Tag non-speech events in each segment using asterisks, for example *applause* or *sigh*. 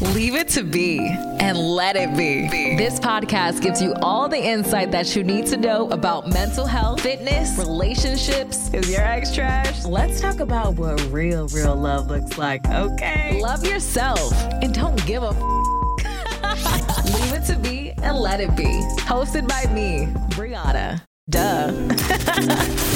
Leave it to be and let it be. This podcast gives you all the insight that you need to know about mental health, fitness, relationships. Is your ex trash? Let's talk about what real, real love looks like, okay? Love yourself and don't give a f- *laughs* Leave it to be and let it be. Hosted by me, Brianna. Duh. *laughs*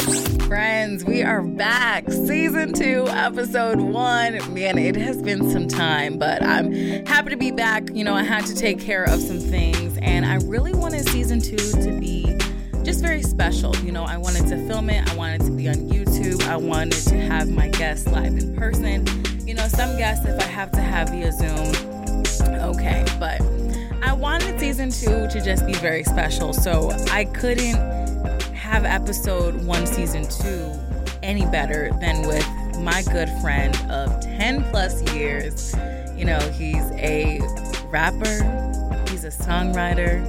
Friends, we are back. Season two, episode one. Man, it has been some time, but I'm happy to be back. You know, I had to take care of some things, and I really wanted season two to be just very special. You know, I wanted to film it, I wanted to be on YouTube, I wanted to have my guests live in person. You know, some guests, if I have to have via Zoom, okay, but I wanted season two to just be very special, so I couldn't have episode one, season two any better than with my good friend of 10 plus years. You know, he's a rapper, he's a songwriter,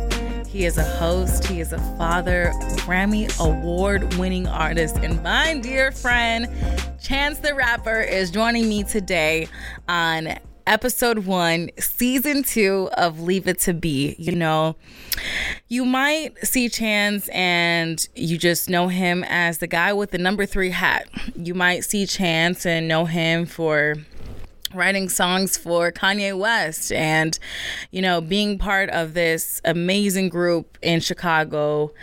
he is a host, he is a father, Grammy award winning artist, and my dear friend, Chance the Rapper, is joining me today on episode one, season two of Leave It to Be. You know, you might see Chance and you just know him as the guy with the number three hat. You might see Chance and know him for writing songs for Kanye West and you know being part of this amazing group in Chicago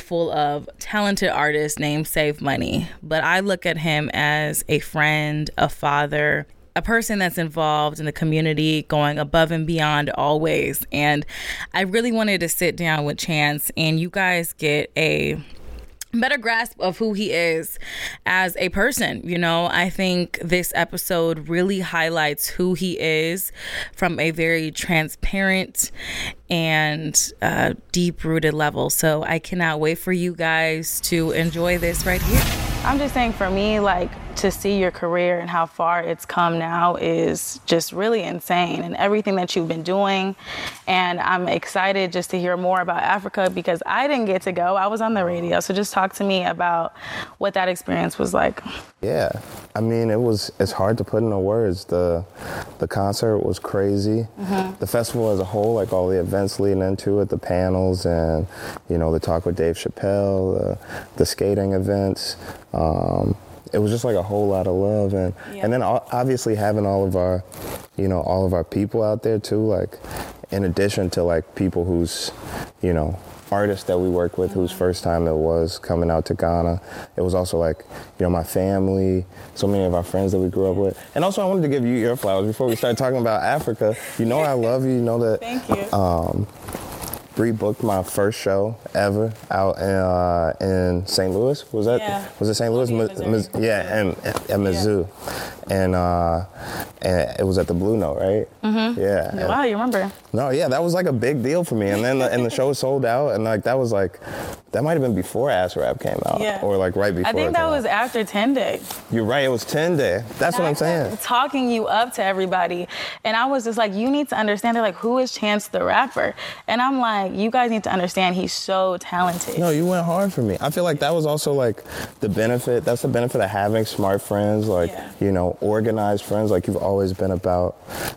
full of talented artists named Save Money but I look at him as a friend a father a person that's involved in the community, going above and beyond always. And I really wanted to sit down with Chance and you guys get a better grasp of who he is as a person. You know, I think this episode really highlights who he is from a very transparent and uh, deep rooted level. So I cannot wait for you guys to enjoy this right here. I'm just saying for me, like, to see your career and how far it's come now is just really insane and everything that you've been doing. And I'm excited just to hear more about Africa because I didn't get to go. I was on the radio. So just talk to me about what that experience was like. Yeah. I mean, it was it's hard to put into words. The the concert was crazy. Mm-hmm. The festival as a whole, like all the events leading into it, the panels and you know, the talk with Dave Chappelle, the, the skating events. Um, it was just like a whole lot of love and yeah. and then obviously having all of our you know all of our people out there too like in addition to like people who's you know artists that we work with whose first time it was coming out to Ghana. It was also like, you know, my family, so many of our friends that we grew up with. And also I wanted to give you your flowers before we start talking about Africa. You know I love you, you know that *laughs* Thank you. Um, rebooked my first show ever out in, uh, in St. Louis. Was that yeah. was it St. Louis? Ma- yeah, and at Mizzou, yeah. And uh, and it was at the Blue Note, right? Mm-hmm. Yeah. Wow, you remember? No, yeah, that was like a big deal for me. And then the, and the show *laughs* sold out, and like that was like that might have been before Acid-Rap came out, yeah. or like right before. I think that was out. after Ten Day. You're right. It was Ten Day. That's what I'm saying. Talking you up to everybody, and I was just like, you need to understand. They're like, who is Chance the Rapper? And I'm like, you guys need to understand. He's so talented. No, you went hard for me. I feel like that was also like the benefit. That's the benefit of having smart friends, like yeah. you know, organized friends. Like you've always been about,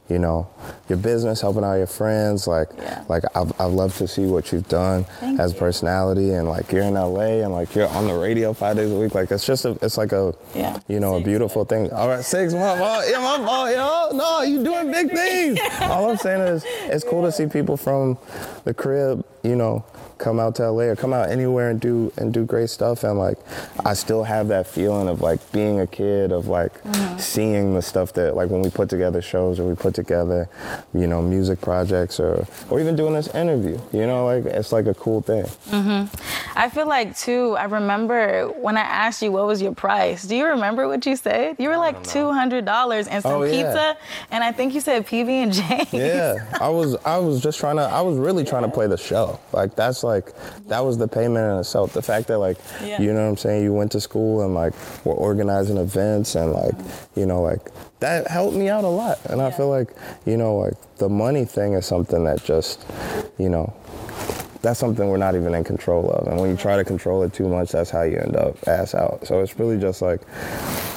you know, your business, helping out your friends. Like, yeah. like I've, I've loved to see what you've done Thank as you. personality and like you're in LA and like you're on the radio five days a week. Like it's just a, it's like a, yeah. you know, six. a beautiful thing. All right, six, my fault, oh, yeah, my fault, yo, no, you doing big things. *laughs* All I'm saying is, it's cool to see people from the crib, you know, come out to LA or come out anywhere and do and do great stuff and like I still have that feeling of like being a kid of like mm-hmm. seeing the stuff that like when we put together shows or we put together you know music projects or or even doing this interview you know like it's like a cool thing mm-hmm. I feel like too I remember when I asked you what was your price do you remember what you said you were like $200 and some oh, yeah. pizza and I think you said PB and J yeah I was I was just trying to I was really trying to play the show like that's like that was the payment in itself. The fact that like yeah. you know what I'm saying, you went to school and like we're organizing events and like you know like that helped me out a lot. And yeah. I feel like you know like the money thing is something that just you know that's something we're not even in control of. And when you try to control it too much, that's how you end up ass out. So it's really just like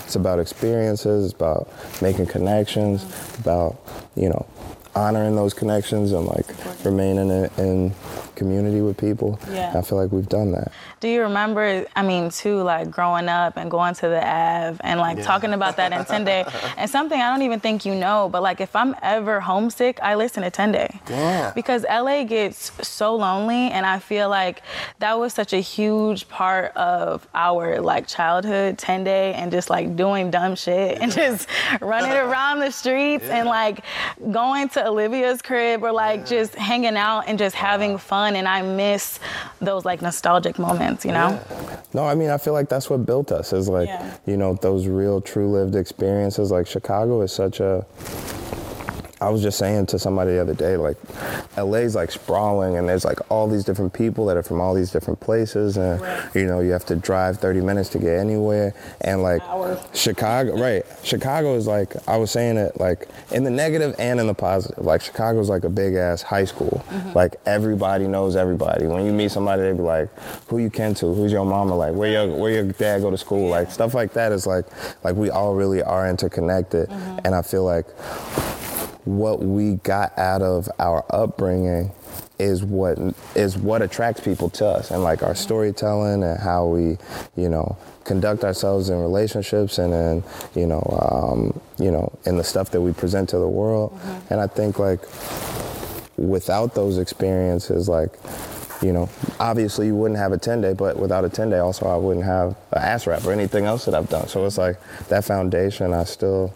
it's about experiences, it's about making connections, about you know honoring those connections and like remaining in, in community with people. Yeah. I feel like we've done that. Do you remember, I mean, too, like growing up and going to the Ave and like talking about that in Day *laughs* and something I don't even think you know, but like if I'm ever homesick, I listen to 10 Day. Yeah. Because LA gets so lonely and I feel like that was such a huge part of our like childhood, 10 Day and just like doing dumb shit and just running around the streets and like going to Olivia's crib or like just hanging out and just having fun. And I miss those like nostalgic moments, you know? No, I mean, I feel like that's what built us is like, Yeah. you know, those real, true lived experiences. Like, Chicago is such a. I was just saying to somebody the other day, like, LA's like sprawling, and there's like all these different people that are from all these different places, and Right. you know, you have to drive 30 minutes to get anywhere. And like, Hour. Chicago, right? Chicago is like, I was saying it like in the negative and in the positive. Like, Chicago's like a big ass high school. Mm-hmm. Like, everybody knows everybody. When you meet somebody, they be like, who you kin to? Who's your mama? Like, where your where your dad go to school? Like, stuff like that is like, like we all really are interconnected. Mm-hmm. And I feel like what we got out of our upbringing is what is what attracts people to us and like our storytelling and how we you know conduct ourselves in relationships and then you know um, you know in the stuff that we present to the world. And i think like without those experiences like you know obviously you wouldn't have a 10 day but without a 10 day also i wouldn't have an Acid Rap or anything else that i've done. So it's like that foundation i still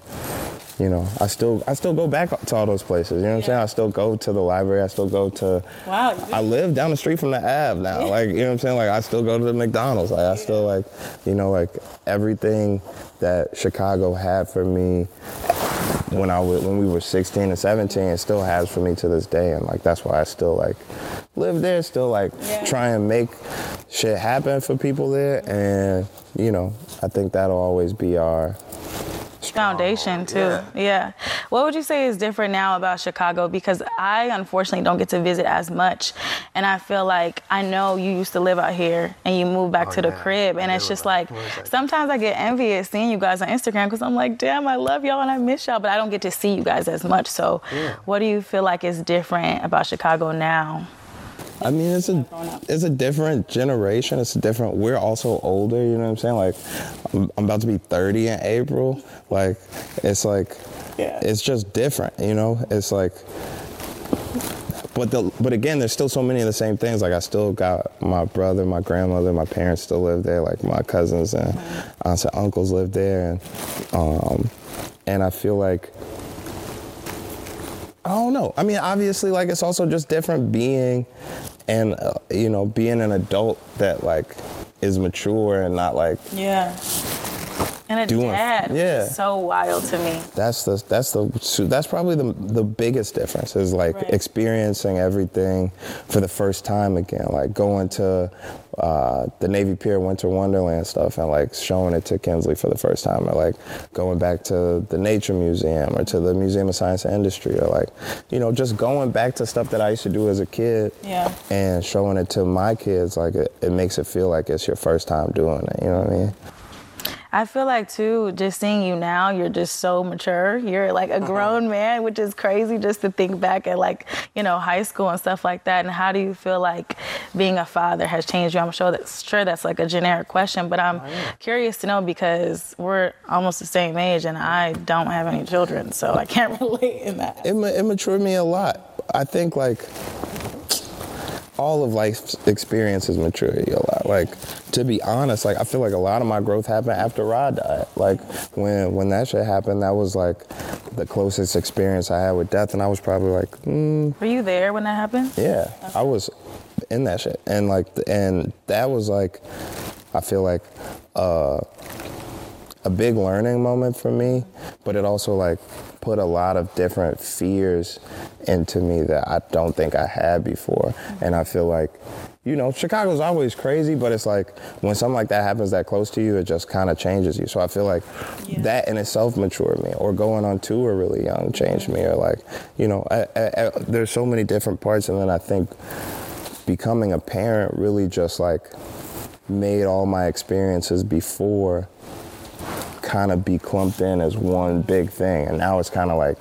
you know, I still I still go back to all those places. You know what I'm saying? I still go to the library. I still go to. Wow, I live down the street from the Ave now. Like you know what I'm saying? Like I still go to the McDonald's. Like I still like, you know, like everything that Chicago had for me when I was, when we were 16 and 17, it still has for me to this day. And like that's why I still like live there. Still like Yeah. try and make shit happen for people there. And you know, I think that'll always be our foundation oh, too. Yeah. What would you say is different now about Chicago? Because I unfortunately don't get to visit as much, and I feel like I know you used to live out here and you moved back Oh, to the yeah. crib, and it's just like back. Where is that? sometimes I get envious seeing you guys on Instagram because I'm like, damn, I love y'all and I miss y'all, but I don't get to see you guys as much. So, what do you feel like is different about Chicago now? I mean, it's a it's a different generation. It's a different. We're also older. You know what I'm saying? Like, I'm, I'm about to be 30 in April. Like, it's like, Yeah. it's just different. You know, it's like. But the but again, there's still so many of the same things. Like I still got my brother, my grandmother, my parents still live there. Like my cousins and aunts and uncles live there, and um, and I feel like I don't know. I mean, obviously, like it's also just different being, and uh, you know, being an adult that like is mature and not like Yeah. And a Doing- dad. yeah. So wild to me. that's the that's the that's probably the the biggest difference is like Right. experiencing everything for the first time again, like going to uh, the Navy Pier Winter Wonderland stuff and like showing it to Kensli for the first time, or like going back to the Nature Museum or to the Museum of Science and Industry, or like you know just going back to stuff that I used to do as a kid Yeah. and showing it to my kids. Like it, it makes it feel like it's your first time doing it. You know what I mean? I feel like too, just seeing you now, you're just so mature. You're like a mm-hmm. grown man, which is crazy just to think back at like, you know, high school and stuff like that. And how do you feel like being a father has changed you? I'm sure that's sure that's like a generic question, but I'm oh, curious to know because we're almost the same age and I don't have any children, so I can't *laughs* relate in that. it, it matured me a lot. I think like all of life's experiences mature you a lot. Like to be honest, like I feel like a lot of my growth happened after Rod died. Like when when that shit happened, that was like the closest experience I had with death, and I was probably like, mm, Were you there when that happened? yeah, I was in that shit, and like, and that was like, I feel like, uh, a big learning moment for me, but it also like put a lot of different fears into me that I don't think I had before, and I feel like. You know, Chicago's always crazy, but it's like when something like that happens that close to you, it just kind of changes you. So I feel like Yeah. that in itself matured me, or going on tour really young changed me, or like, you know, I, I, I, there's so many different parts, and then I think becoming a parent really just like made all my experiences before kind of be clumped in as one big thing and now it's kind of like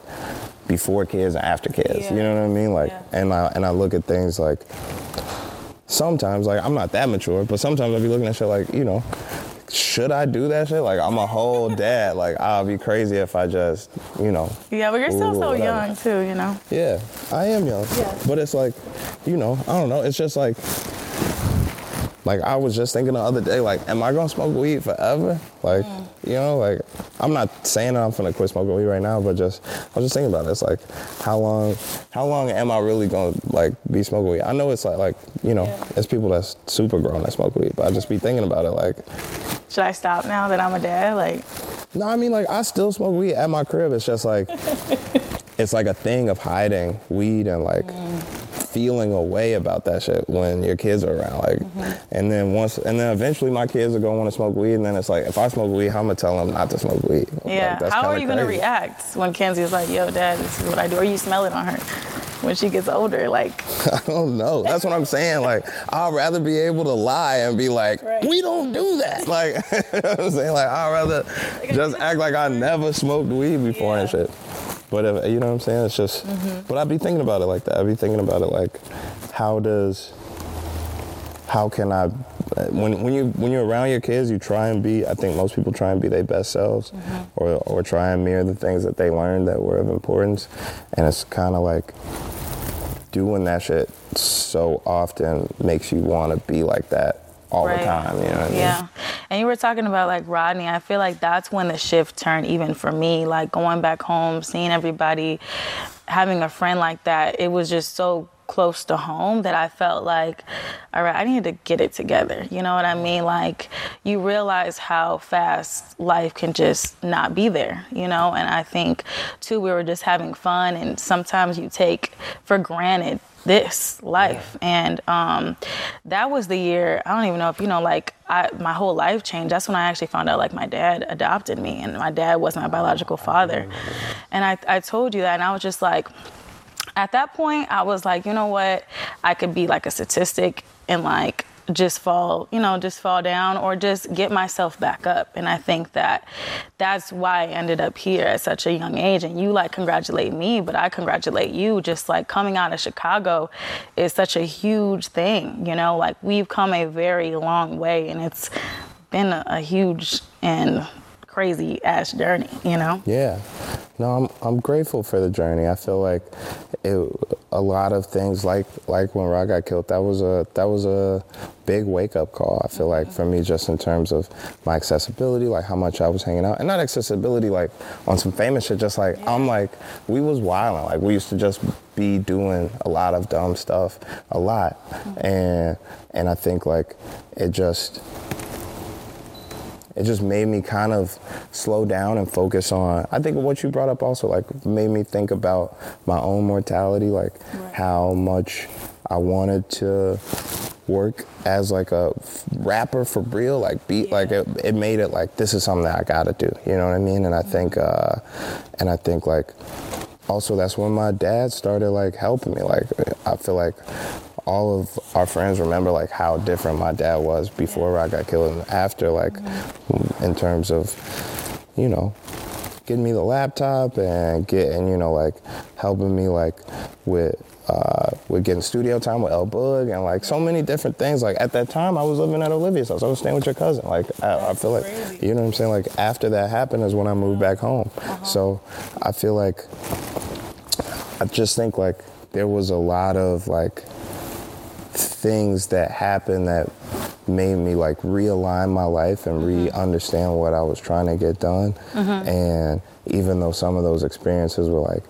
before kids and after kids. Yeah. You know what I mean? Like, Yeah. and I and I look at things like sometimes like I'm not that mature, but sometimes I'll be looking at shit like you know. Should I do that shit? Like I'm a whole *laughs* dad. Like I'll be crazy if I just, you know, Yeah, but you're still so whatever. young too, you know. yeah, I am young. Yeah. But it's like, you know, I don't know. It's just like, like I was just thinking the other day, like, am I gonna smoke weed forever? Like, Mm. You know, like I'm not saying that I'm gonna quit smoking weed right now, but just I was just thinking about it. It's like, how long, how long am I really gonna like be smoking weed? I know it's like, like you know, Yeah. it's people that's super grown that smoke weed, but I just be thinking about it, like. Should I stop now that I'm a dad? Like, No, I mean like I still smoke weed at my crib. It's just like *laughs* it's like a thing of hiding weed and like mm. Feeling a way about that shit when your kids are around. Like, mm-hmm. and then once and then eventually my kids are gonna want to smoke weed, and then it's like if I smoke weed, I'm gonna tell them not to smoke weed. yeah. Like, that's How are you gonna react when Kenzie's like, "Yo, dad, this is what I do," or you smell it on her when she gets older? Like, *laughs* I don't know. That's what I'm saying. Like, I'd rather be able to lie and be like, Right. we don't do that. *laughs* Like, *laughs* you know what I'm saying? Like, I'd rather just act like I never smoked weed before and shit. But if, you know what I'm saying? It's just, mm-hmm. but I'd be thinking about it like that. I'd be thinking about it like, how does, how can I, when, when you when you're around your kids, you try and be. I think most people try and be their best selves, mm-hmm. or or try and mirror the things that they learned that were of importance, and it's kind of like doing that shit so often makes you want to be like that all Right. the time. You know what I mean? Yeah. And you were talking about like Rodney. I feel like that's when the shift turned even for me. Like going back home, seeing everybody, having a friend like that, it was just so close to home that I felt like, all right, I need to get it together. You know what I mean? Like you realize how fast life can just not be there, you know? And I think too, we were just having fun and sometimes you take for granted this life and um that was the year i don't even know if you know like i my whole life changed that's when i actually found out like my dad adopted me and my dad wasn't my biological father and i i told you that and i was just like at that point i was like you know what? I could be like a statistic and like just fall you know just fall down or just get myself back up. And i think that that's why i ended up here at such a young age. And you like congratulate me but i congratulate you. Just like coming out of chicago is such a huge thing you know? Like we've come a very long way and it's been a, a huge and crazy ass journey you know? Yeah. No, I'm I'm grateful for the journey. I feel like it a lot of things like like when Rod got killed, that was a that was a big wake up call. I feel like for me just in terms of my accessibility, like how much I was hanging out. And not accessibility like on some famous shit, just like I'm like we was wilding. Like we used to just be doing a lot of dumb stuff a lot. Mm-hmm. And and I think like it just it just made me kind of slow down and focus on i think what you brought up also like made me think about my own mortality like how much i wanted to work as like a rapper for real like beat like it, it made it like this is something that i gotta do you know what i mean? And i think uh and i think like also that's when my dad started like helping me like i feel like all of our friends remember like how different my dad was before I got killed and after like in terms of you know getting me the laptop and getting you know like helping me like with uh, with getting studio time with El Bug and like so many different things. Like at that time, I was living at Olivia's house. I was staying with your cousin. Like I, I feel like crazy. you know what I'm saying. Like after that happened is when I moved back home. So I feel like I just think like there was a lot of like things that happened that made me like realign my life and mm-hmm. re-understand what I was trying to get done. Mm-hmm. And even though some of those experiences were like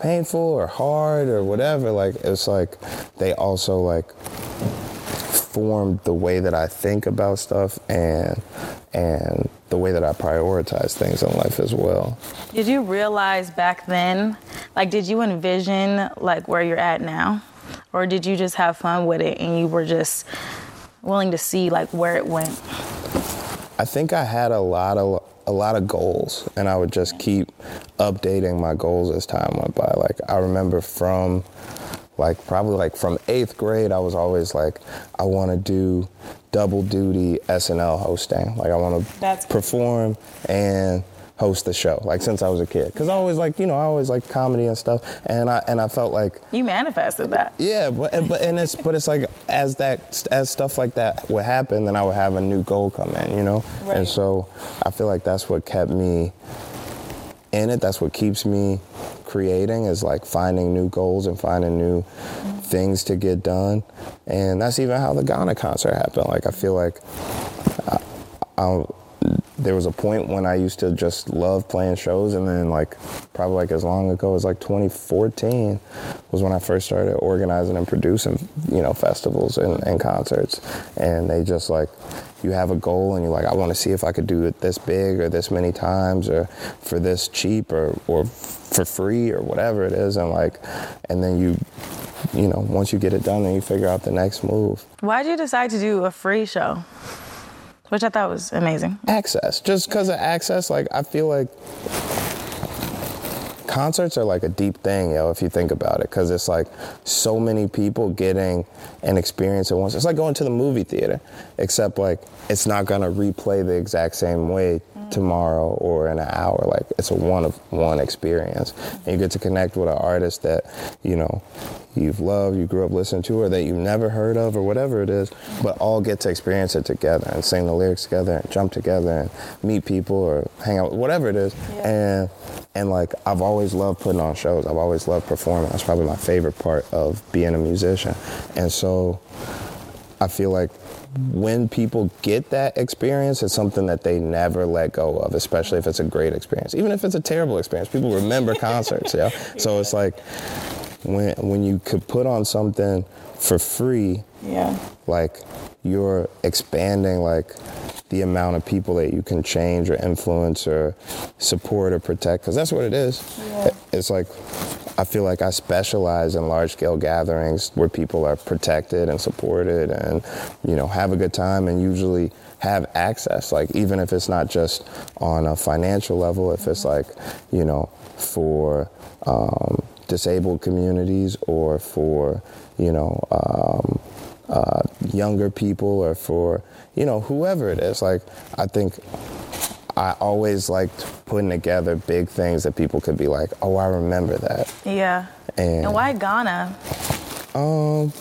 painful or hard or whatever, like it's like they also like formed the way that I think about stuff and and the way that I prioritize things in life as well. Did you realize back then, like, did you envision like where you're at now, or did you just have fun with it and you were just willing to see like where it went? I think I had a lot of a lot of goals, and I would just keep updating my goals as time went by. Like I remember from like probably like from eighth grade, I was always like, I want to do double duty SNL hosting. Like I want to perform and host the show, like since I was a kid. Cause I always like, you know, I always like comedy and stuff. And I, and I felt like, You manifested that. yeah, but, but, and it's, but it's like, as that, as stuff like that would happen, then I would have a new goal come in, you know? Right. And so I feel like that's what kept me in it. That's what keeps me creating is like finding new goals and finding new things to get done. And that's even how the Ghana concert happened. Like I feel like I, I, there was a point when I used to just love playing shows, and then like probably like as long ago as like 2014 was when I first started organizing and producing, you know, festivals and, and concerts. And they just like you have a goal and you're like, I want to see if I could do it this big or this many times or for this cheap or or for free or whatever it is, and like, and then you. You know, once you get it done, then you figure out the next move. Why'd you decide to do a free show? Which I thought was amazing. access. Just because of access like i feel like concerts are like a deep thing yo if you think about it. Because it's like so many people getting an experience at once. It's like going to the movie theater except like it's not to replay the exact same way tomorrow or in an hour. Like it's a one of one experience. And you get to connect with an artist that you know you've loved you grew up listening to or that you've never heard of or whatever it is but all get to experience it together and sing the lyrics together and jump together and meet people or hang out whatever it is. And and like I've always loved putting on shows. I've always loved performing. That's probably my favorite part of being a musician. And so I feel like when people get that experience, it's something that they never let go of, especially if it's a great experience. Even if it's a terrible experience, people remember *laughs* concerts, yeah. So it's like when when you could put on something for free, Yeah. like you're expanding like the amount of people that you can change or influence or support or protect because that's what it is. It's like i feel like i specialize in large scale gatherings where people are protected and supported and you know have a good time and usually have access like even if it's not just on a financial level if it's like you know for um, disabled communities or for you know um, uh, younger people or for you know whoever it is like i think i always liked putting together big things that people could be like oh i remember that Yeah. And- and why Ghana? um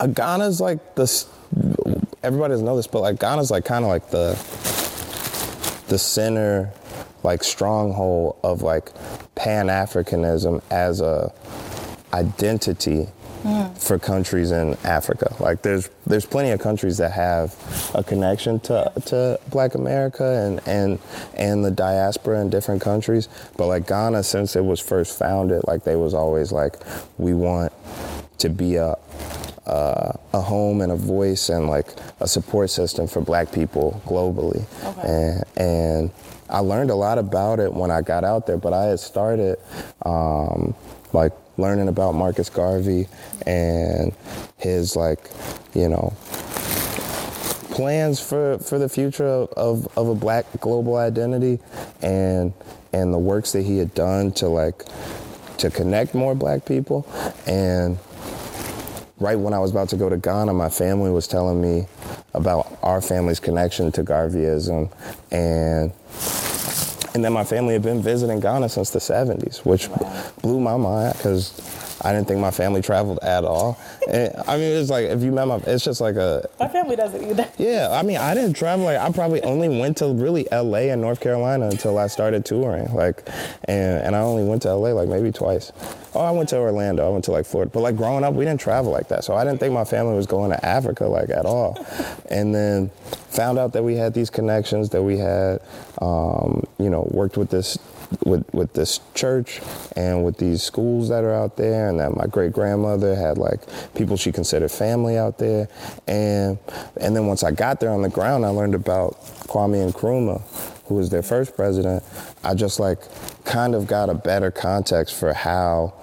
uh, ghana's like the everybody doesn't know this but like ghana's like kind of like the the center like stronghold of like pan-africanism as a identity for countries in Africa. Like there's there's plenty of countries that have a connection to to Black America and and and the diaspora in different countries. But like Ghana, since it was first founded, like they was always like, we want to be a uh, a home and a voice and like a support system for Black people globally. And and I learned a lot about it when I got out there, but I had started um, like learning about Marcus Garvey and his like, you know, plans for, for the future of, of, of a black global identity and and the works that he had done to like to connect more black people. And right when I was about to go to Ghana, my family was telling me about our family's connection to Garveyism. And and then my family had been visiting Ghana since the 70s, which blew my mind because I didn't think my family traveled at all. And, I mean, it's like, if you met my, it's just like a, My family doesn't either. *laughs* yeah, I mean, I didn't travel. Like, I probably only went to really LA and North Carolina until I started touring. Like, and, and I only went to LA like maybe twice. Oh, I went to Orlando. I went to like Florida. But like growing up, we didn't travel like that. So I didn't think my family was going to Africa like at all. And then found out that we had these connections, that we had, um, you know, worked with this with with this church and with these schools that are out there and that my great grandmother had like people she considered family out there. And and then once I got there on the ground I learned about Kwame Nkrumah who was their first president. I just like kind of got a better context for how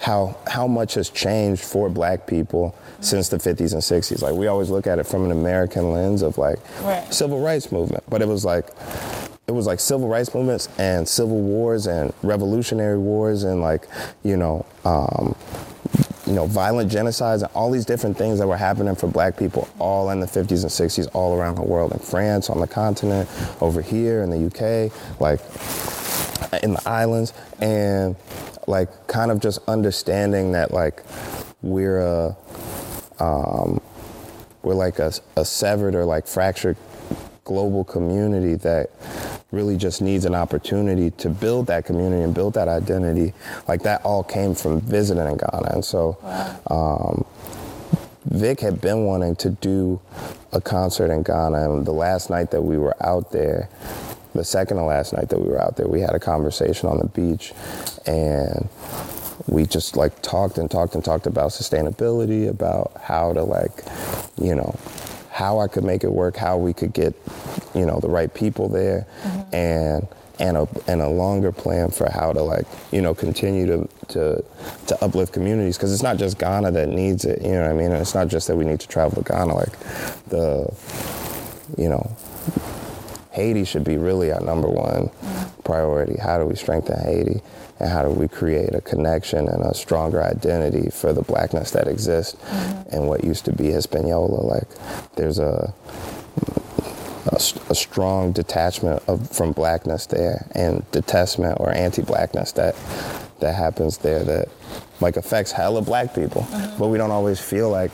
how how much has changed for black people since the 50s and 60s like we always look at it from an American lens of like Right. civil rights movement. But it was like it was like civil rights movements and civil wars and revolutionary wars and like you know um, you know, violent genocides and all these different things that were happening for black people all in the 50s and 60s all around the world in France, on the continent, over here in the UK, like in the islands. And like kind of just understanding that like we're a, um, we're like a, a severed or like fractured global community that really just needs an opportunity to build that community and build that identity. Like that all came from visiting in Ghana. And so um, Vic had been wanting to do a concert in Ghana. And the last night that we were out there, the second to last night that we were out there, we had a conversation on the beach and we just like talked and talked and talked about sustainability, about how to like, you know, how I could make it work, how we could get, you know, the right people there, mm-hmm. and and a and a longer plan for how to like, you know, continue to to to uplift communities because it's not just Ghana that needs it, you know what I mean? And it's not just that we need to travel to Ghana, like the, you know, Haiti should be really our number one mm-hmm. priority. How do we strengthen Haiti? And how do we create a connection and a stronger identity for the blackness that exists mm-hmm. in what used to be Hispaniola. Like there's a a, a strong detachment of, from blackness there and detachment or anti-blackness that that happens there that like affects hella black people. Mm-hmm. But we don't always feel like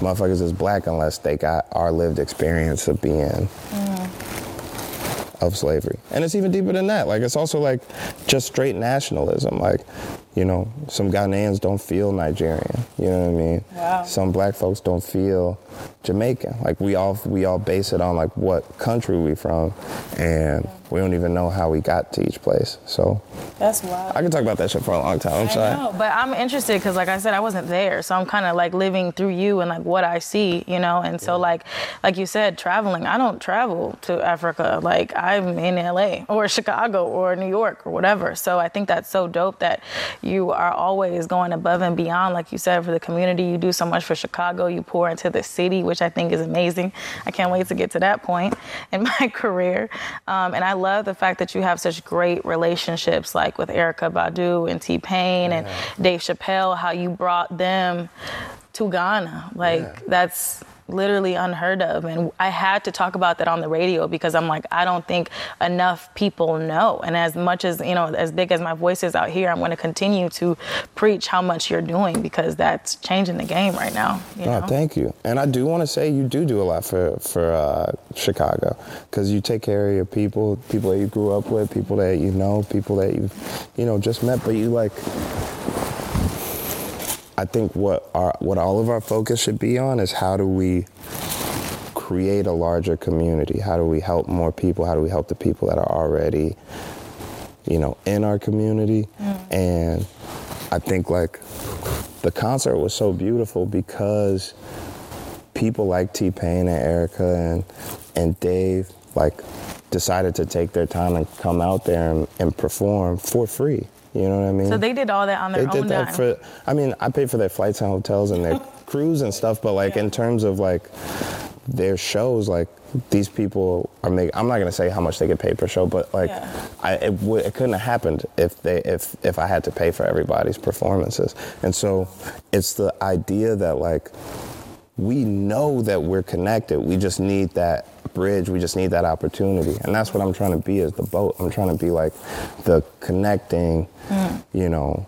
motherfuckers is black unless they got our lived experience of being mm-hmm of slavery. And it's even deeper than that. Like it's also like just straight nationalism. Like, you know, some Ghanaians don't feel Nigerian. You know what I mean? Wow. Some black folks don't feel Jamaican. Like we all we all base it on like what country we from and we don't even know how we got to each place. So that's wild. I can talk about that shit for a long time. I'm I sorry. Know, but I'm interested because, like I said, I wasn't there, so I'm kind of like living through you and like what I see, you know. And so, like, like you said, traveling. I don't travel to Africa. Like I'm in LA or Chicago or New York or whatever. So I think that's so dope that you are always going above and beyond, like you said, for the community. You do so much for Chicago. You pour into the city, which I think is amazing. I can't wait to get to that point *laughs* in my career. Um, and I love the fact that you have such great relationships, like with Erykah Badu and T Pain yeah. and Dave Chappelle, how you brought them to Ghana. Like, yeah. that's literally unheard of. And I had to talk about that on the radio because I'm like, I don't think enough people know. And as much as, you know, as big as my voice is out here, I'm going to continue to preach how much you're doing because that's changing the game right now. You know? thank you. And I do want to say you do do a lot for, for uh, Chicago because you take care of your people, people that you grew up with, people that you know, people that you, you know, just met, but you like, I think what our what all of our focus should be on is how do we create a larger community? How do we help more people? How do we help the people that are already, you know, in our community? Mm. And I think like the concert was so beautiful because people like T Pain and Erykah and and Dave like decided to take their time and come out there and, and perform for free. You know what I mean? So they did all that on their they own did that dime. for. I mean, I paid for their flights and hotels and their *laughs* crews and stuff, but like yeah. in terms of like their shows, like these people are making. I'm not gonna say how much they get paid per show, but like, yeah. I, it, w- it couldn't have happened if they if if I had to pay for everybody's performances. And so, it's the idea that like we know that we're connected. We just need that bridge. We just need that opportunity. And that's what I'm trying to be as the boat. I'm trying to be like the connecting, mm. you know,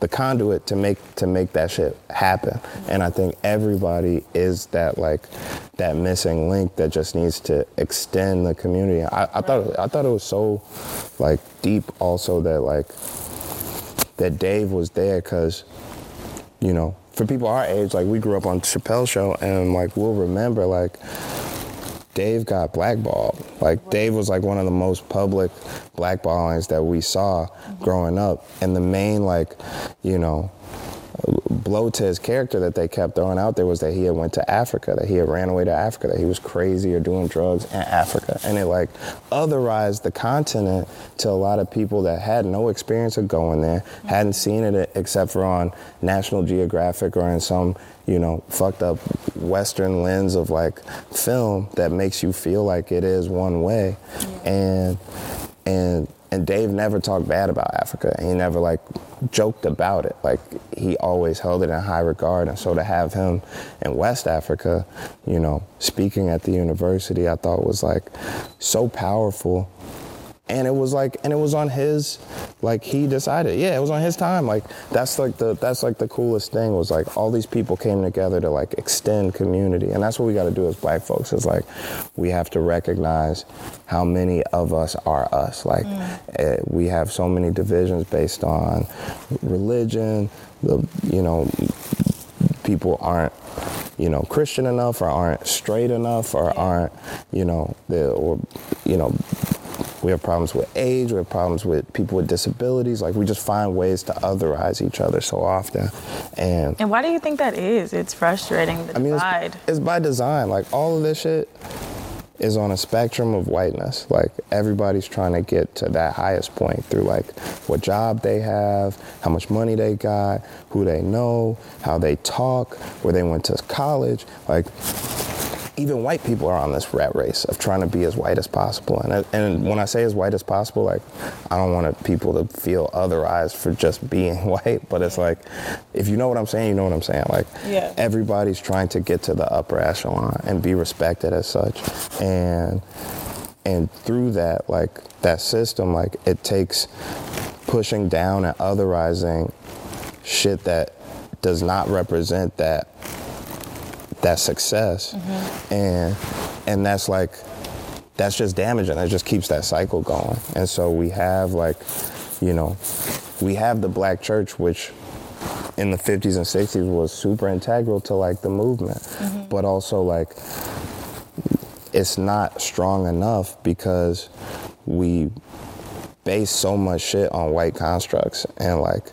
the conduit to make to make that shit happen. And I think everybody is that like that missing link that just needs to extend the community. I, I thought I thought it was so like deep also that like that Dave was there because, you know, for people our age, like we grew up on Chappelle show and like we'll remember like Dave got blackballed. Like Dave was like one of the most public blackballings that we saw growing up. And the main like, you know, blow to his character that they kept throwing out there was that he had went to Africa, that he had ran away to Africa, that he was crazy or doing drugs in Africa. And it like otherized the continent to a lot of people that had no experience of going there, hadn't seen it except for on National Geographic or in some, you know, fucked up Western lens of like film that makes you feel like it is one way. And and and Dave never talked bad about Africa. He never like joked about it. Like he always held it in high regard. And so to have him in West Africa, you know, speaking at the university, I thought was like so powerful and it was like and it was on his like he decided yeah it was on his time. Like that's like the that's like the coolest thing was like all these people came together to like extend community. And that's what we got to do as black folks is like we have to recognize how many of us are us. Like mm. uh, we have so many divisions based on religion. The you know people aren't you know christian enough or aren't straight enough or aren't you know the or you know we have problems with age. We have problems with people with disabilities. Like we just find ways to otherize each other so often. And and why do you think that is? It's frustrating. The I mean, it's, it's by design. Like all of this shit is on a spectrum of whiteness. Like everybody's trying to get to that highest point through like what job they have, how much money they got, who they know, how they talk, where they went to college. Like even white people are on this rat race of trying to be as white as possible. And, and when I say as white as possible, like, I don't want people to feel otherized for just being *laughs* white, but it's like, if you know what I'm saying, you know what I'm saying. Like, yeah. everybody's trying to get to the upper echelon and be respected as such. And, and through that, like, that system, like, it takes pushing down and otherizing shit that does not represent that that success mm-hmm. and and that's like that's just damaging it just keeps that cycle going and so we have like you know we have the black church which in the 50s and 60s was super integral to like the movement mm-hmm. but also like it's not strong enough because we base so much shit on white constructs and like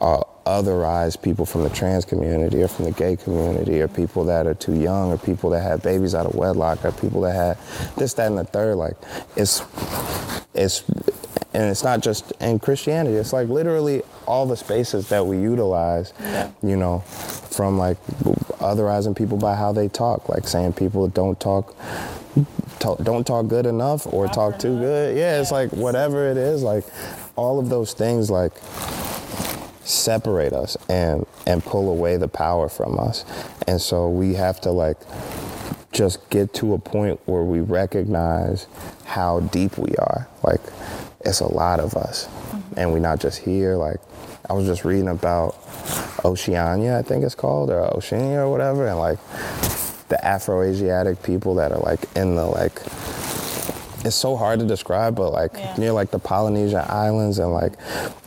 uh, otherize people from the trans community or from the gay community or people that are too young or people that have babies out of wedlock or people that have this, that, and the third. Like, it's, it's, and it's not just in Christianity. It's like literally all the spaces that we utilize, you know, from like otherizing people by how they talk, like saying people don't talk Talk, don't talk good enough or talk too good. Yeah, it's like whatever it is, like all of those things, like separate us and and pull away the power from us. And so we have to like just get to a point where we recognize how deep we are. Like it's a lot of us. Mm-hmm. And we're not just here. Like I was just reading about Oceania, I think it's called, or Oceania or whatever, and like the Afro-Asiatic people that are like in the like it's so hard to describe, but like yeah. near like the Polynesian islands and like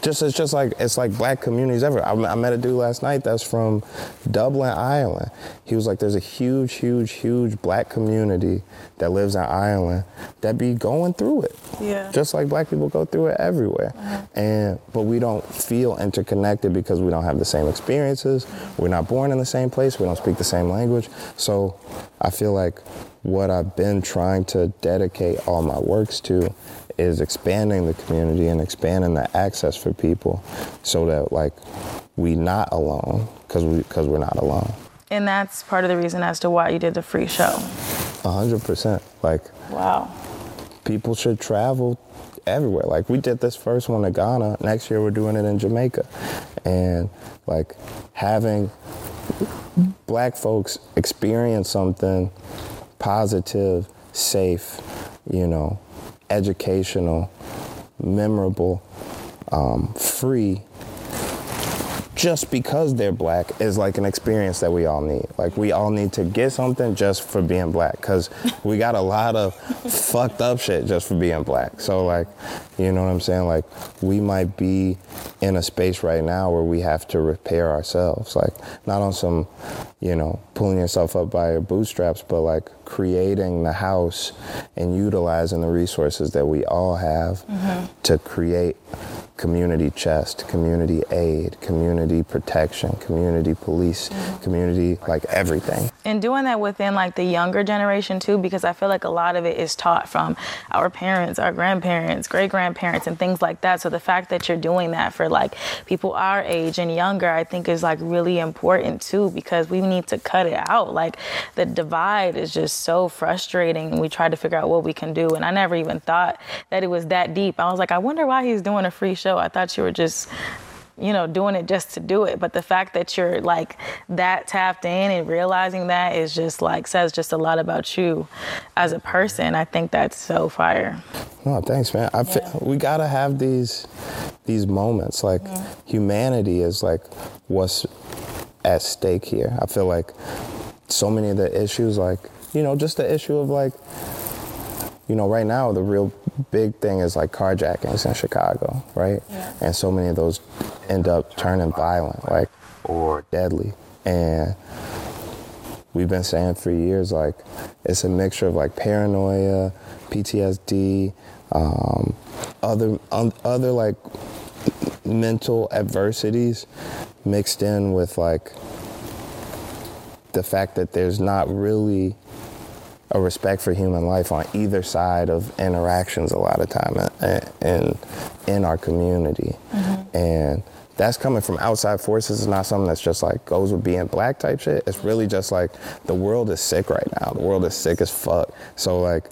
just it's just like it's like black communities ever. I, I, met a dude last night that's from Dublin, Ireland. He was like, "There's a huge, huge, huge black community that lives in Ireland that be going through it, yeah, just like black people go through it everywhere, uh-huh. and but we don't feel interconnected because we don't have the same experiences. We're not born in the same place. We don't speak the same language. So I feel like what I've been trying to dedicate all my works to is expanding the community and expanding the access for people so that like we not alone because we because we're not alone. And that's part of the reason as to why you did the free show. 100% like wow. people should travel everywhere. Like we did this first one in ghana. Next year we're doing it in jamaica. And like having black folks experience something positive, safe, you know, educational, memorable, um, free, just because they're black is like an experience that we all need. Like we all need to get something just for being black because we got a lot of *laughs* fucked up shit just for being black. So like, you know what I'm saying? Like we might be in a space right now where we have to repair ourselves. Like not on some, you know, pulling yourself up by your bootstraps, but like creating the house and utilizing the resources that we all have mm-hmm. to create community chest, community aid, community protection, community police, mm-hmm. community like everything. And doing that within like the younger generation too, because I feel like a lot of it is taught from our parents, our grandparents, great grandparents, and things like that. So the fact that you're doing that for like people our age and younger, I think is like really important too, because we need to cut it out. Like the divide is just so frustrating, we try to figure out what we can do. And I never even thought that it was that deep. I was like, I wonder why he's doing a free show. I thought you were just you know, doing it just to do it. But the fact that you're like that tapped in and realizing that is just like says just a lot about you as a person. I think that's so fire. No, thanks, man. I yeah. we gotta have these these moments. Like mm-hmm. humanity is like what's at stake here. I feel like so many of the issues, like you know, just the issue of like you know, right now the real big thing is like carjackings in Chicago, right? Yeah. And so many of those end up turning violent, like or deadly. And we've been saying for years, like it's a mixture of like paranoia, PTSD, um, other um, other like mental adversities mixed in with like the fact that there's not really a respect for human life on either side of interactions a lot of time in in our community. Mm-hmm. and that's coming from outside forces. It's not something that's just like goes with being black type shit. It's really just like the world is sick right now. The world is sick as fuck. So like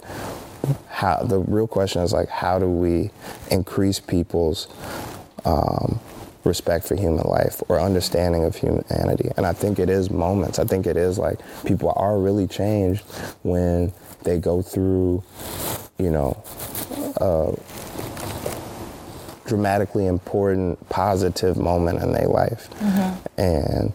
how the real question is like how do we increase people's um, respect for human life or understanding of humanity. And I think it is moments. I think it is like people are really changed when they go through, you know, a dramatically important, positive moment in their life. Mm-hmm. And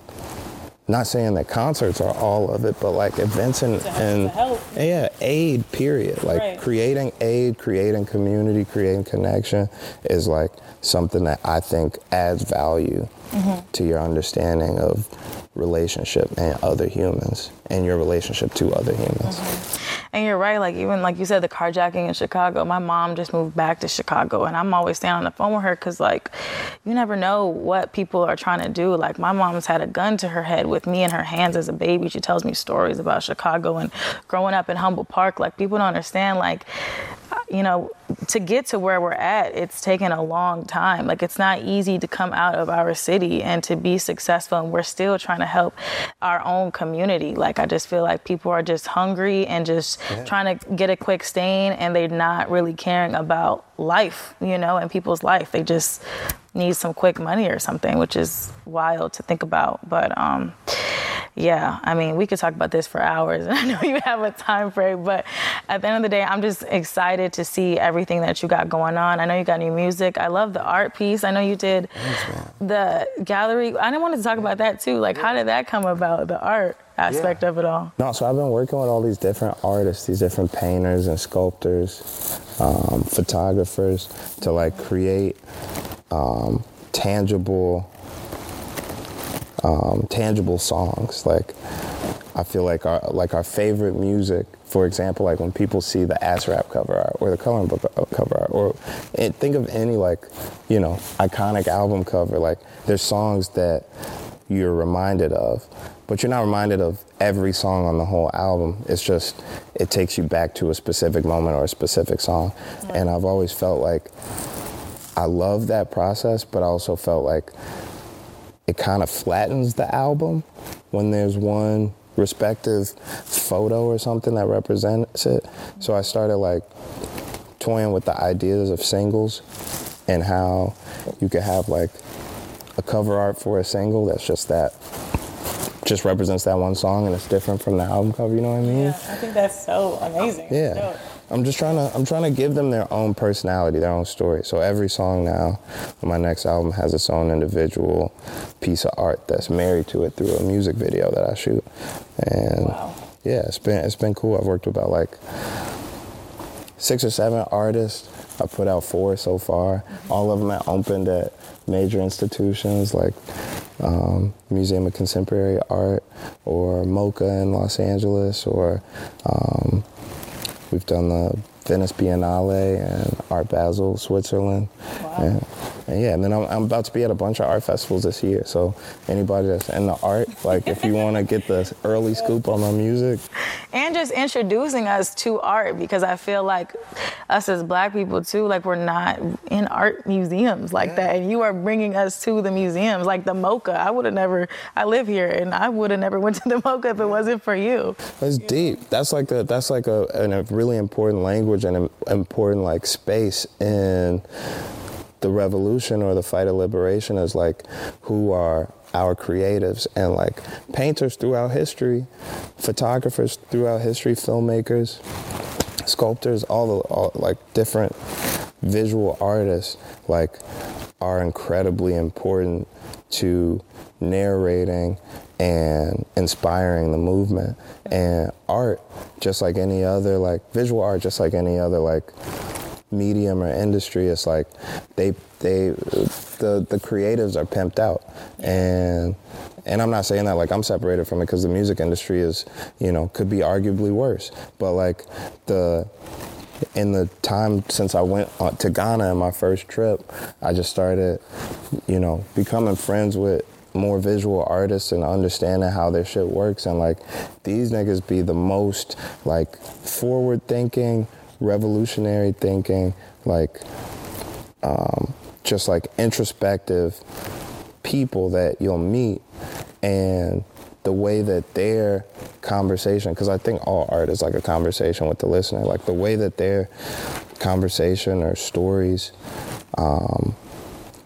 not saying that concerts are all of it, but like events and, and yeah, aid, period. Like right. creating aid, creating community, creating connection is like something that I think adds value mm-hmm. to your understanding of relationship and other humans and your relationship to other humans. Mm-hmm. And you're right, like even like you said, the carjacking in Chicago. My mom just moved back to Chicago, and I'm always staying on the phone with her because like you never know what people are trying to do. Like my mom's had a gun to her head with me in her hands as a baby. She tells me stories about Chicago and growing up in Humboldt Park. Like people don't understand like you know, to get to where we're at, it's taken a long time. Like, it's not easy to come out of our city and to be successful. And we're still trying to help our own community. Like, I just feel like people are just hungry and just yeah. trying to get a quick stain and they're not really caring about life, you know, and people's life. They just need some quick money or something, which is wild to think about. But, um, yeah, I mean, we could talk about this for hours. *laughs* I know you have a time frame, but at the end of the day, I'm just excited to see everything that you got going on. I know you got new music. I love the art piece. I know you did Thanks, the gallery. I didn't want to talk about that too. Like, how did that come about, the art? aspect yeah. of it all? No, so I've been working with all these different artists, these different painters and sculptors, um, photographers to like create um, tangible um, tangible songs. Like I feel like our like our favorite music, for example, like when people see the Acid Rap cover art or the coloring book uh, cover art, or think of any like you know iconic album cover. Like there's songs that you're reminded of, but you're not reminded of every song on the whole album. It's just it takes you back to a specific moment or a specific song, and I've always felt like. I love that process, but I also felt like it kind of flattens the album when there's one respective photo or something that represents it. So I started like toying with the ideas of singles and how you could have like a cover art for a single that's just that just represents that one song and it's different from the album cover, you know what I mean? Yeah, I think that's so amazing. Yeah. I'm just trying to I'm trying to give them their own personality, their own story. So every song now on my next album has its own individual piece of art that's married to it through a music video that I shoot. And wow. yeah, it's been it's been cool. I've worked with about like six or seven artists. I put out four so far. Mm-hmm. All of them have opened at major institutions like um, Museum of Contemporary Art or MoCA in Los Angeles or um, We've done the Venice Biennale and Art Basel, Switzerland. Wow. And and yeah, and then I'm, I'm about to be at a bunch of art festivals this year. So anybody that's in the art, like if you want to get the early scoop on my music, and just introducing us to art because I feel like us as Black people too, like we're not in art museums like that, and you are bringing us to the museums, like the MoCA. I would have never. I live here, and I would have never *laughs* went to the MoCA if it wasn't for you. That's deep. That's like a that's like a, a really important language and an important like space in the revolution or the fight of liberation is like who are our creatives. And like painters throughout history, photographers throughout history, filmmakers, sculptors, all the all, like different visual artists like are incredibly important to narrating and inspiring the movement. And art just like any other like visual art just like any other like medium or industry it's like they they the the creatives are pimped out and and I'm not saying that like I'm separated from it because the music industry is you know could be arguably worse but like the in the time since I went uh, to Ghana in my first trip, I just started, you know, becoming friends with more visual artists and understanding how their shit works. And like these niggas be the most like forward thinking, revolutionary thinking, like um, just like introspective people that you'll meet. And the way that their conversation, because I think all art is like a conversation with the listener, like the way that their conversation or stories um,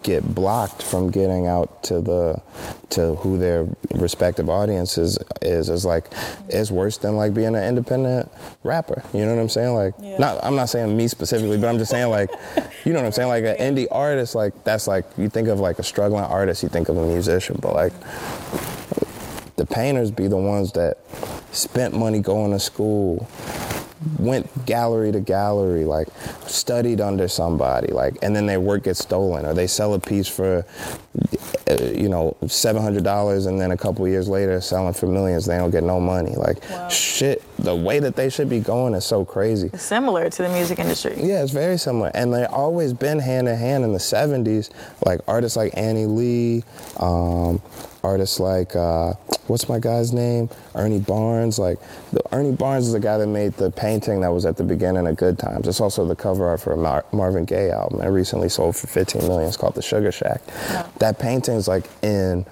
get blocked from getting out to the to who their respective audiences is is like it's worse than like being an independent rapper. You know what I'm saying? Like yeah. not I'm not saying me specifically, but I'm just saying like *laughs* you know what I'm saying? Like an indie artist, like that's like you think of like a struggling artist, you think of a musician, but like the painters be the ones that spent money going to school went gallery to gallery, like studied under somebody, like, and then their work gets stolen, or they sell a piece for, uh, you know, seven hundred dollars, and then a couple years later, selling for millions. They don't get no money. Like, wow. shit. The way that they should be going is so crazy. It's similar to the music industry. Yeah, it's very similar, and they always been hand in hand in the '70s. Like artists like Annie Lee. Um, artists like uh, what's my guy's name? Ernie Barnes. Like the, Ernie Barnes is the guy that made the painting that was at the beginning of Good Times. It's also the cover art for a Mar- Marvin Gaye album. It recently sold for 15 million. It's called The Sugar Shack. Yeah. That painting is like in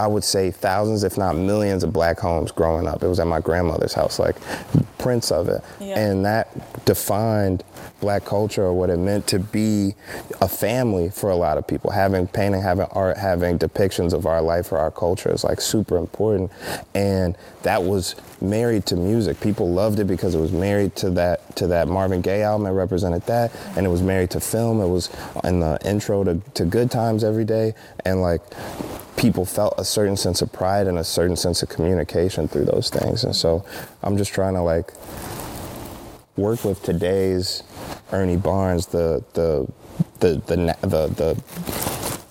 I would say thousands, if not millions, of black homes growing up. It was at my grandmother's house, like prints of it. Yeah. And that defined black culture or what it meant to be a family for a lot of people. Having painting, having art, having depictions of our life or our culture is like super important. And that was married to music. People loved it because it was married to that to that Marvin Gaye album. It represented that, and it was married to film. It was in the intro to, to Good Times every day, and like people felt a certain sense of pride and a certain sense of communication through those things. And so I'm just trying to like work with today's Ernie Barnes, the the the the the, the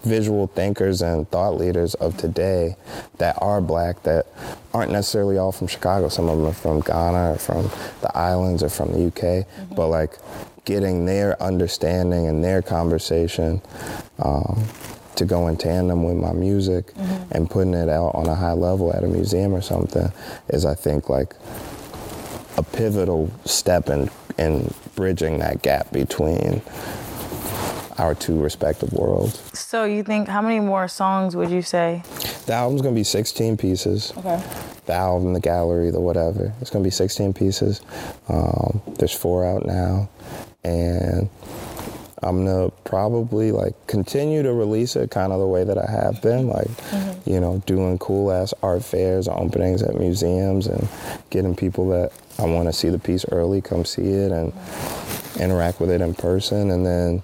visual thinkers and thought leaders of today that are black that aren't necessarily all from Chicago. Some of them are from Ghana or from the islands or from the UK, mm-hmm. but like getting their understanding and their conversation um, to go in tandem with my music mm-hmm. and putting it out on a high level at a museum or something is, I think, like a pivotal step in in bridging that gap between our two respective worlds. So you think how many more songs would you say? The album's gonna be 16 pieces. Okay. The album, the gallery, the whatever. It's gonna be 16 pieces. Um, there's four out now, and I'm gonna probably like continue to release it kind of the way that I have been, like mm-hmm. you know, doing cool ass art fairs, openings at museums, and getting people that I want to see the piece early come see it and interact with it in person, and then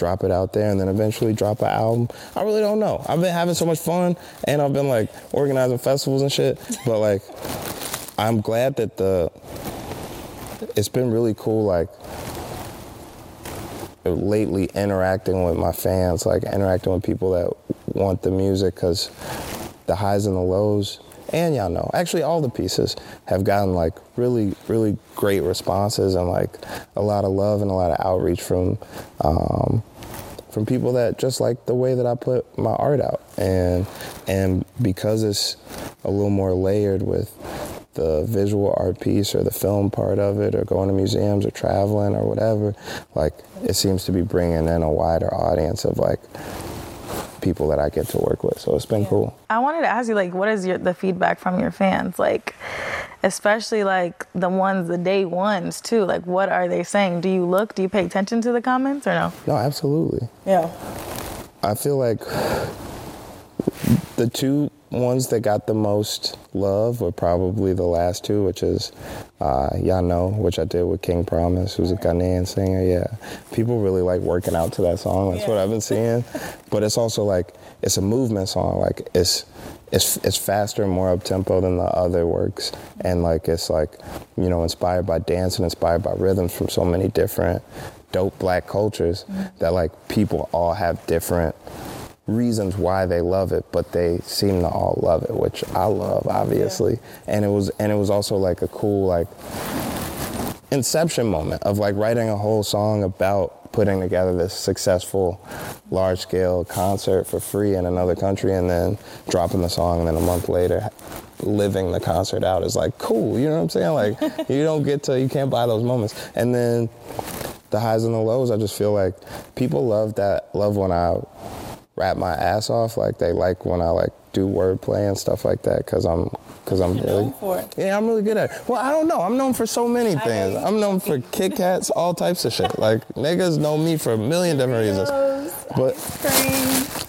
drop it out there and then eventually drop an album. I really don't know. I've been having so much fun and I've been like organizing festivals and shit, but like I'm glad that the it's been really cool like lately interacting with my fans, like interacting with people that want the music because the highs and the lows, and y'all know, actually all the pieces have gotten like really, really great responses and like a lot of love and a lot of outreach from um, from people that just like the way that I put my art out, and and because it's a little more layered with the visual art piece or the film part of it or going to museums or traveling or whatever like it seems to be bringing in a wider audience of like people that I get to work with so it's been cool I wanted to ask you, like, what is your the feedback from your fans? Like, especially like the ones, the day ones too. Like, what are they saying? Do you look? Do you pay attention to the comments or no? no absolutely Yeah. I feel like the two ones that got the most love were probably the last two, which is uh, Y'all Know, which I did with King Promise, who's a Ghanaian singer. Yeah. People really like working out to that song. That's what I've been seeing. But it's also like, it's a movement song. Like, it's. It's, it's faster and more up tempo than the other works, and like it's like, you know, inspired by dance and inspired by rhythms from so many different dope black cultures that like people all have different reasons why they love it, but they seem to all love it, which I love, obviously. And it was and it was also like a cool like inception moment of like writing a whole song about putting together this successful large scale concert for free in another country and then dropping the song and then a month later living the concert out is like cool you know what i'm saying? Like *laughs* you don't get to you can't buy those moments. And then the highs and the lows i just feel like people love that love when i rap my ass off. Like they like when I like do wordplay and stuff like that because I'm because I'm really for it. yeah I'm really good at it. Well, I don't know. I'm known for so many things. I'm known for Kit Kats, all types of shit. Like niggas know me for a million different reasons. But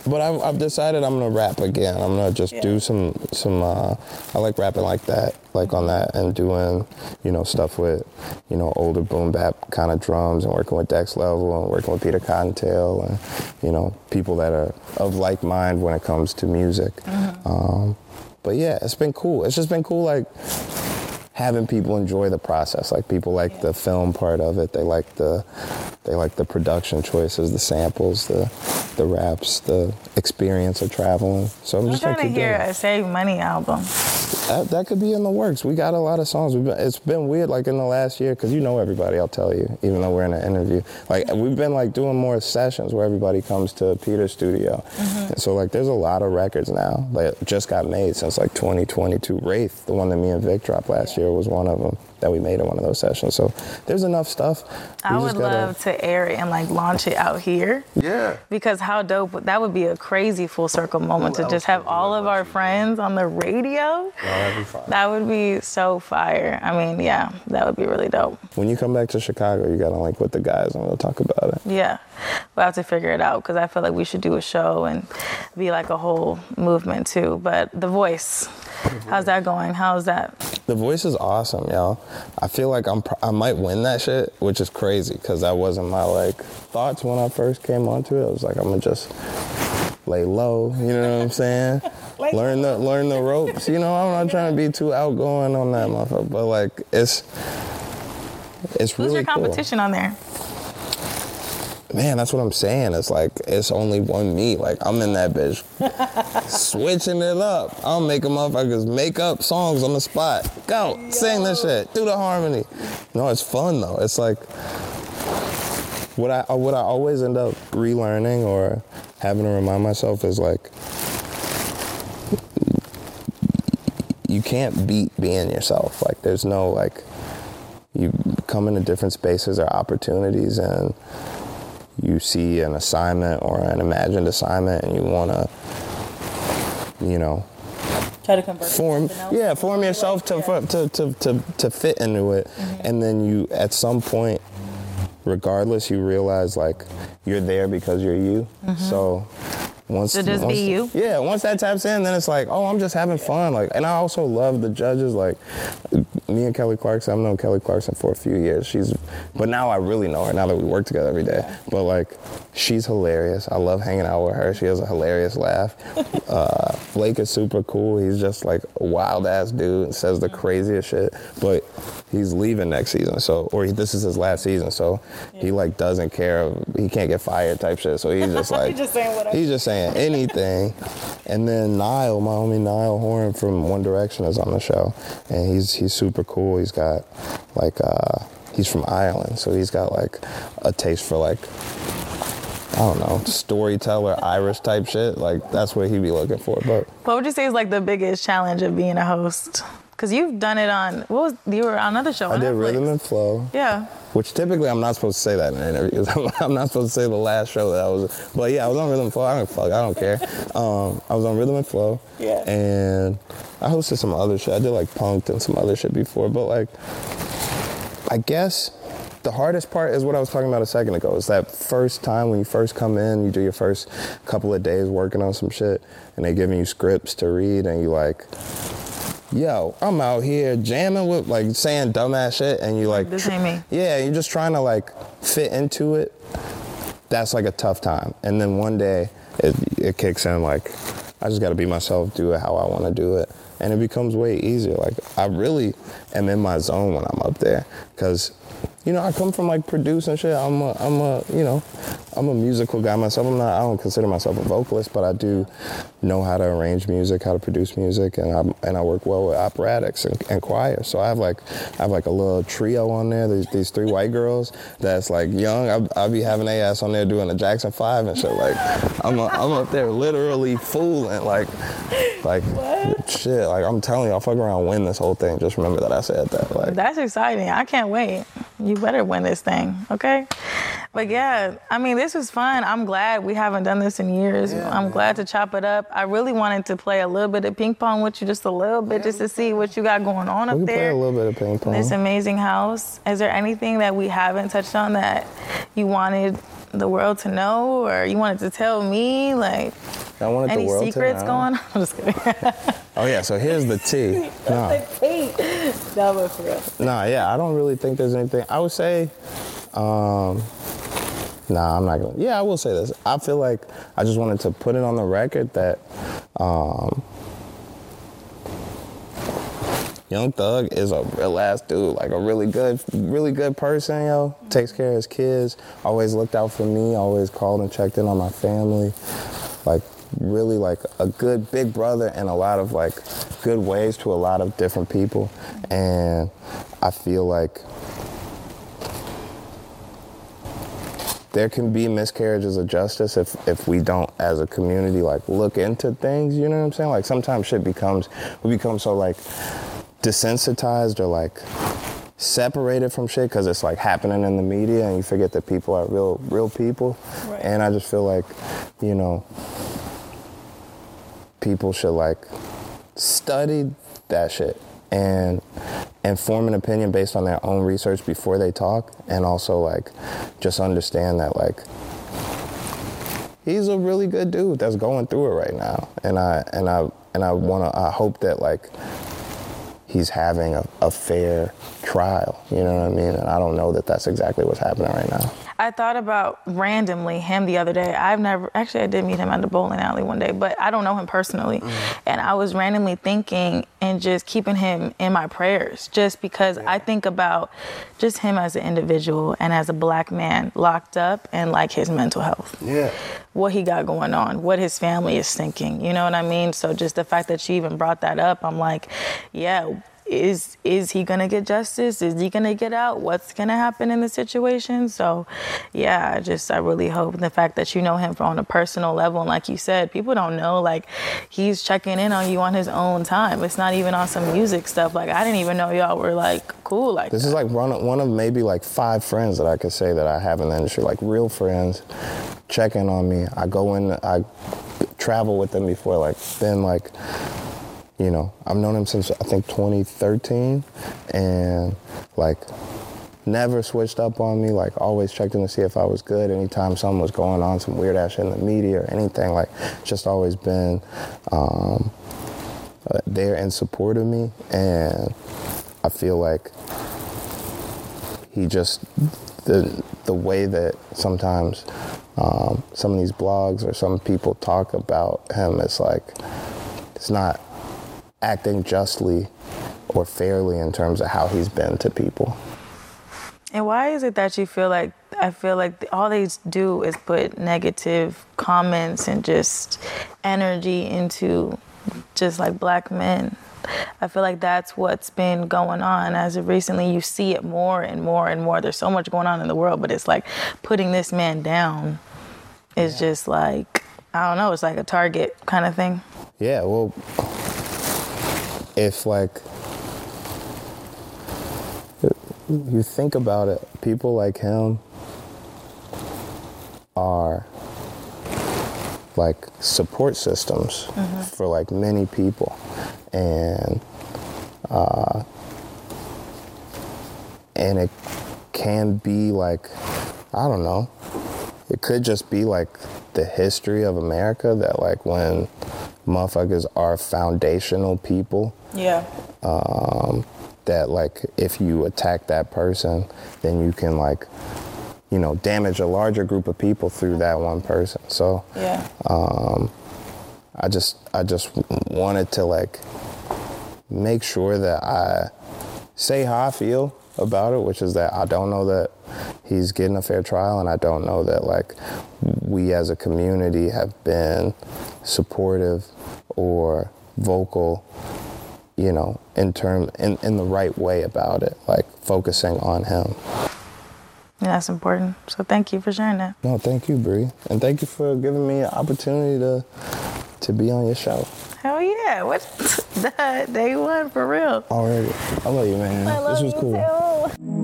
but I've, I've decided I'm gonna rap again. I'm gonna just do some some. Uh, I like rapping like that, like on that, and doing you know stuff with you know older boom bap kind of drums, and working with Dex Level, and working with Peter CottonTale, and you know people that are of like mind when it comes to music. Um, but yeah, it's been cool. It's just been cool, like having people enjoy the process. Like people like the film part of it. They like the they like the production choices, the samples, the the raps, the experience of traveling. So I'm, I'm just trying to hear a Save Money album. That, that could be in the works. We got a lot of songs. We've been, it's been weird, like in the last year, because you know everybody. I'll tell you, even though we're in an interview. Like we've been like doing more sessions where everybody comes to Peter's studio. Mm-hmm. And so like there's a lot of records now that just got made since like 2022. Wraith, the one that me and Vic dropped last year, was one of them that we made in one of those sessions. So there's enough stuff. I We would just gotta- love to air it and like launch it out here. Yeah. Because how dope that would be a crazy full circle moment Who to just have all of our friends on the radio. that'd be fine. That would be so fire. I mean, yeah, that would be really dope. When you come back to Chicago, you gotta link with the guys and we'll talk about it. Yeah, we'll have to figure it out because I feel like we should do a show and be like a whole movement too. But The Voice, how's that going? How's that? The voice is awesome, y'all. I feel like I'm pr- I might win that shit, which is crazy because that wasn't my like thoughts when I first came onto it. I was like, I'm gonna just lay low, you know what I'm saying? *laughs* learn the learn the ropes. You know, I'm not trying to be too outgoing on that motherfucker, but like it's it's Who's really your cool. competition on there? Man, that's what I'm saying. It's like it's only one me. Like I'm in that bitch, *laughs* switching it up. I'll make a motherfuckers make up songs on the spot. Go sing this shit, do the harmony. No, it's fun though. It's like what I uh, what I always end up relearning or having to remind myself is like you can't beat being yourself. Like there's no like you come into different spaces or opportunities and you see an assignment or an imagined assignment and you want to you know Try to convert. form yeah form yourself to, to, to, to, to fit into it Mm-hmm. and then you at some point regardless you realize like you're there because you're you so once So just be once- you? yeah once that taps in then it's like oh i'm just having fun like and i also love the judges like me and kelly clarkson i've known kelly clarkson for a few years. She's but now i really know her now that we work together every day. But like she's hilarious. I love hanging out with her. She has a hilarious laugh. *laughs* Uh, blake is super cool. He's just like a wild ass dude and says the craziest shit. But he's leaving next season so or he, this is his last season so he like doesn't care. He can't get fired type shit so he's just *laughs* like he's just saying whatever. he's just saying anything and then Niall my homie Niall Horan from One Direction is on the show and he's he's super cool he's got like uh he's from Ireland so he's got like a taste for like I don't know, storyteller, Irish type shit. Like that's what he'd be looking for. But What would you say is like the biggest challenge of being a host? Because you've done it on what was you were on another show? I on did Netflix. rhythm and flow. Yeah. Which typically I'm not supposed to say that in interviews. *laughs* I'm not supposed to say the last show that I was. But yeah, I was on Rhythm and Flow. I don't fuck. I don't care. *laughs* Um, I was on Rhythm and Flow. Yeah. And I hosted some other shit. I did like Punk'd and some other shit before. But like, I guess the hardest part is what I was talking about a second ago. Is that first time when you first come in, you do your first couple of days working on some shit, and they're giving you scripts to read, and you like. Yo, I'm out here jamming with like saying dumbass shit, and you like This ain't me. yeah, you're just trying to like fit into it. That's like a tough time. And then one day it, it kicks in like, I just got to be myself, do it how I want to do it. And it becomes way easier. Like, I really am in my zone when I'm up there. Because, you know, I come from like producing shit. I'm a, I'm a, you know, I'm a musical guy myself. I'm not, I don't consider myself a vocalist, but I do know how to arrange music, how to produce music, and I and I work well with operatics and, and choir. So I have like I have like a little trio on there. These, these three white girls that's like young. I'll, be having a ass on there doing the Jackson Five and shit. Like I'm a, I'm up there literally fooling like like shit. Like I'm telling you, I'll fuck around and win this whole thing. Just remember that I said that. Like That's exciting. I can't wait. You better win this thing, okay? But yeah, I mean, this was fun. I'm glad we haven't done this in years. I'm glad to chop it up. I really wanted to play a little bit of ping pong with you, just a little bit, just to see what you got going on we up can play there. a little bit of ping pong. This amazing house. Is there anything that we haven't touched on that you wanted the world to know, or you wanted to tell me? Like I wanted the any world to secrets know. going on? *laughs* I'm just kidding. *laughs* Oh yeah, so here's the tea. *laughs* No. no, but for real. Nah, yeah, I don't really think there's anything. I would say, um, nah, I'm not gonna. Yeah, I will say this. I feel like I just wanted to put it on the record that um, Young Thug is a real ass dude, like a really good, really good person, yo. Takes care of his kids, always looked out for me, always called and checked in on my family. Like really like a good big brother in a lot of like good ways to a lot of different people. And I feel like there can be miscarriages of justice if, if we don't as a community like look into things you know what i'm saying? Like sometimes shit becomes we become so like desensitized or like separated from shit because it's like happening in the media and you forget that people are real real people. Right. and i just feel like you know people should like study that shit. And and form an opinion based on their own research before they talk and also like just understand that like he's a really good dude that's going through it right now. And i and i and i want to i hope that like he's having a, a fair trial you know what i mean? And i don't know that that's exactly what's happening right now I thought about randomly him the other day. I've never actually I did meet him at the bowling alley one day, but I don't know him personally. Mm-hmm. And I was randomly thinking and just keeping him in my prayers just because I think about just him as an individual and as a black man locked up and like his mental health. yeah What he got going on, what his family is thinking. You know what I mean? So just the fact that you even brought that up, I'm like, yeah, is is he gonna get justice? Is he gonna get out? What's gonna happen in the situation? So, yeah, I just I really hope the fact that you know him from on a personal level, and like you said, people don't know like he's checking in on you on his own time. It's not even on some music stuff. Like I didn't even know y'all were like cool like This that. is like one of, one of maybe like five friends that I could say that I have in the industry, like real friends, checking on me. I go in, I travel with them before, like been like, you know, I've known him since I think 2013, and like never switched up on me. Like always checked in to see if I was good. Anytime something was going on, some weird ass shit in the media or anything, like just always been um, uh, there in support of me, and I feel like he just the the way that sometimes um, some of these blogs or some people talk about him is like it's not acting justly or fairly in terms of how he's been to people. And why is it that you feel like I feel like all they do is put negative comments and just energy into just like black men? I feel like that's what's been going on as of recently. You see it more and more and more. There's so much going on in the world, but it's like putting this man down is just like I don't know, it's like a target kind of thing. Yeah, well, if like you think about it, people like him are like support systems mm-hmm. for like many people, and uh, and it can be like I don't know, it could just be like the history of America that like when motherfuckers are foundational people. Yeah. Um, that like if you attack that person, then you can like, you know, damage a larger group of people through that one person. So yeah. Um, I just I just wanted to like make sure that I say how I feel about it, which is that I don't know that he's getting a fair trial, and I don't know that like we as a community have been supportive or vocal, you know, in term in, in the right way about it, like focusing on him. Yeah, that's important. So thank you for sharing that. No, thank you, Bree, and thank you for giving me an opportunity to to be on your show. Hell yeah! What *laughs* the day one for real? Already, I love you, man. I love this was you cool. Too.